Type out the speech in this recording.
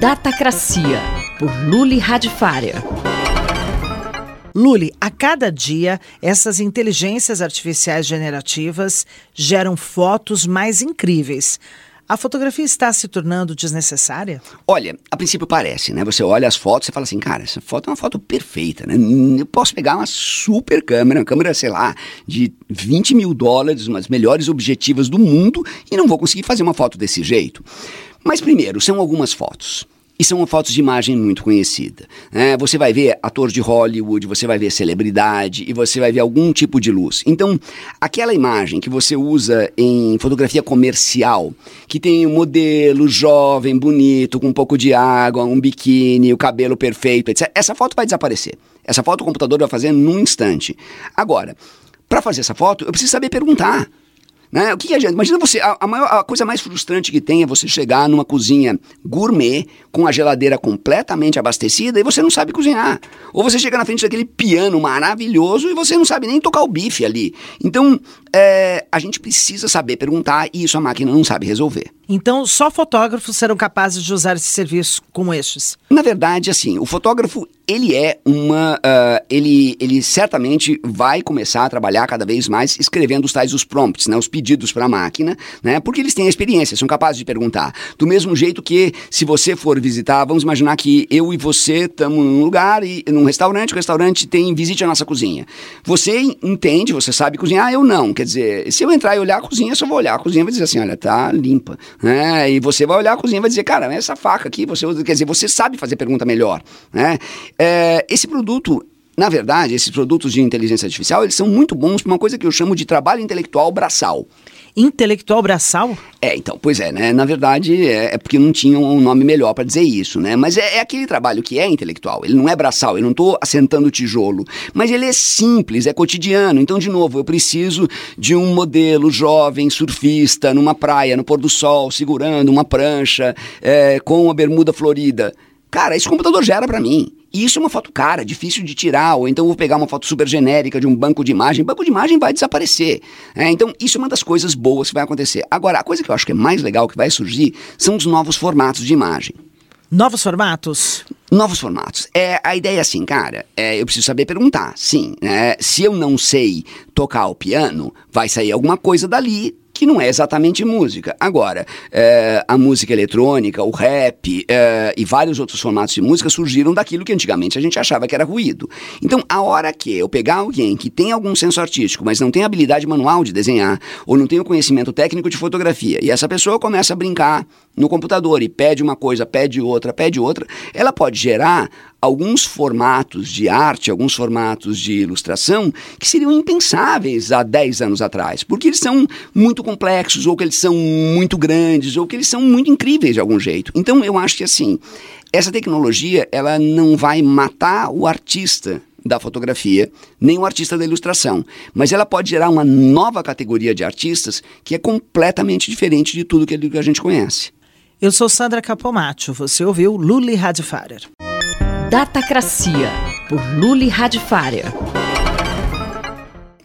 Datacracia, por Luli Radifária. Luli, a cada dia, essas inteligências artificiais generativas geram fotos mais incríveis. A fotografia está se tornando desnecessária? Olha, a princípio parece, né? Você olha as fotos e fala assim, cara, essa foto é uma foto perfeita, né? Eu posso pegar uma super câmera, uma câmera, sei lá, de 20 mil dólares, umas melhores objetivas do mundo, e não vou conseguir fazer uma foto desse jeito. Mas primeiro, são algumas fotos. E são fotos de imagem muito conhecida. É, você vai ver ator de Hollywood, você vai ver celebridade e você vai ver algum tipo de luz. Então, aquela imagem que você usa em fotografia comercial, que tem um modelo jovem, bonito, com um pouco de água, um biquíni, o cabelo perfeito, etc. Essa foto vai desaparecer. Essa foto o computador vai fazer num instante. Agora, para fazer essa foto, eu preciso saber perguntar. Né? O que, que adianta? Imagina você, a, a, maior, a, coisa mais frustrante que tem é você chegar numa cozinha gourmet com a geladeira completamente abastecida e você não sabe cozinhar. Ou você chega na frente daquele piano maravilhoso e você não sabe nem tocar o bife ali. Então, é, a gente precisa saber perguntar e isso a máquina não sabe resolver. Então, só fotógrafos serão capazes de usar esses serviços como estes? Na verdade, assim, o fotógrafo, ele é uma... Uh, ele, ele certamente vai começar a trabalhar cada vez mais escrevendo os tais os prompts, né, os pedidos para a máquina, né, porque eles têm a experiência, são capazes de perguntar. Do mesmo jeito que, se você for visitar, vamos imaginar que eu e você estamos num lugar, e num restaurante, o restaurante tem visite a nossa cozinha. Você entende, você sabe cozinhar, eu não. Quer dizer, se eu entrar e olhar a cozinha, eu só vou olhar a cozinha e vou dizer assim, olha, tá limpa né? E você vai olhar a cozinha e vai dizer, cara, essa faca aqui, você usa, quer dizer, você sabe fazer pergunta melhor, né? É, esse produto na verdade, esses produtos de inteligência artificial, eles são muito bons para uma coisa que eu chamo de trabalho intelectual braçal. Intelectual braçal? É, então, pois é, né? Na verdade, é, é porque não tinha um nome melhor para dizer isso, né? Mas é, é, aquele trabalho que é intelectual. Ele não é braçal, eu não estou assentando tijolo. Mas ele é simples, é cotidiano. Então, de novo, eu preciso de um modelo jovem, surfista, numa praia, no pôr do sol, segurando uma prancha, é, com a bermuda florida. Cara, esse computador gera para mim. E isso é uma foto cara, difícil de tirar, ou então vou pegar uma foto super genérica de um banco de imagem, banco de imagem vai desaparecer. É, então, isso é uma das coisas boas que vai acontecer. Agora, a coisa que eu acho que é mais legal que vai surgir são os novos formatos de imagem. Novos formatos? Novos formatos. É, a ideia é assim, cara, é, eu preciso saber perguntar, sim. Né? Se eu não sei tocar o piano, vai sair alguma coisa dali que não é exatamente música. Agora, é, a música eletrônica, o rap é, e vários outros formatos de música surgiram daquilo que antigamente a gente achava que era ruído. Então, a hora que eu pegar alguém que tem algum senso artístico, mas não tem habilidade manual de desenhar, ou não tem o conhecimento técnico de fotografia, e essa pessoa começa a brincar no computador e pede uma coisa, pede outra, pede outra, ela pode gerar alguns formatos de arte, alguns formatos de ilustração que seriam impensáveis há 10 anos atrás, porque eles são muito complexos, ou que eles são muito grandes, ou que eles são muito incríveis de algum jeito. Então eu acho que assim, essa tecnologia ela não vai matar o artista da fotografia, nem o artista da ilustração, mas ela pode gerar uma nova categoria de artistas que é completamente diferente de tudo que a gente conhece. Eu sou Sandra Capomatto, você ouviu Luli Radfarer. Datacracia, por Luli Radifária.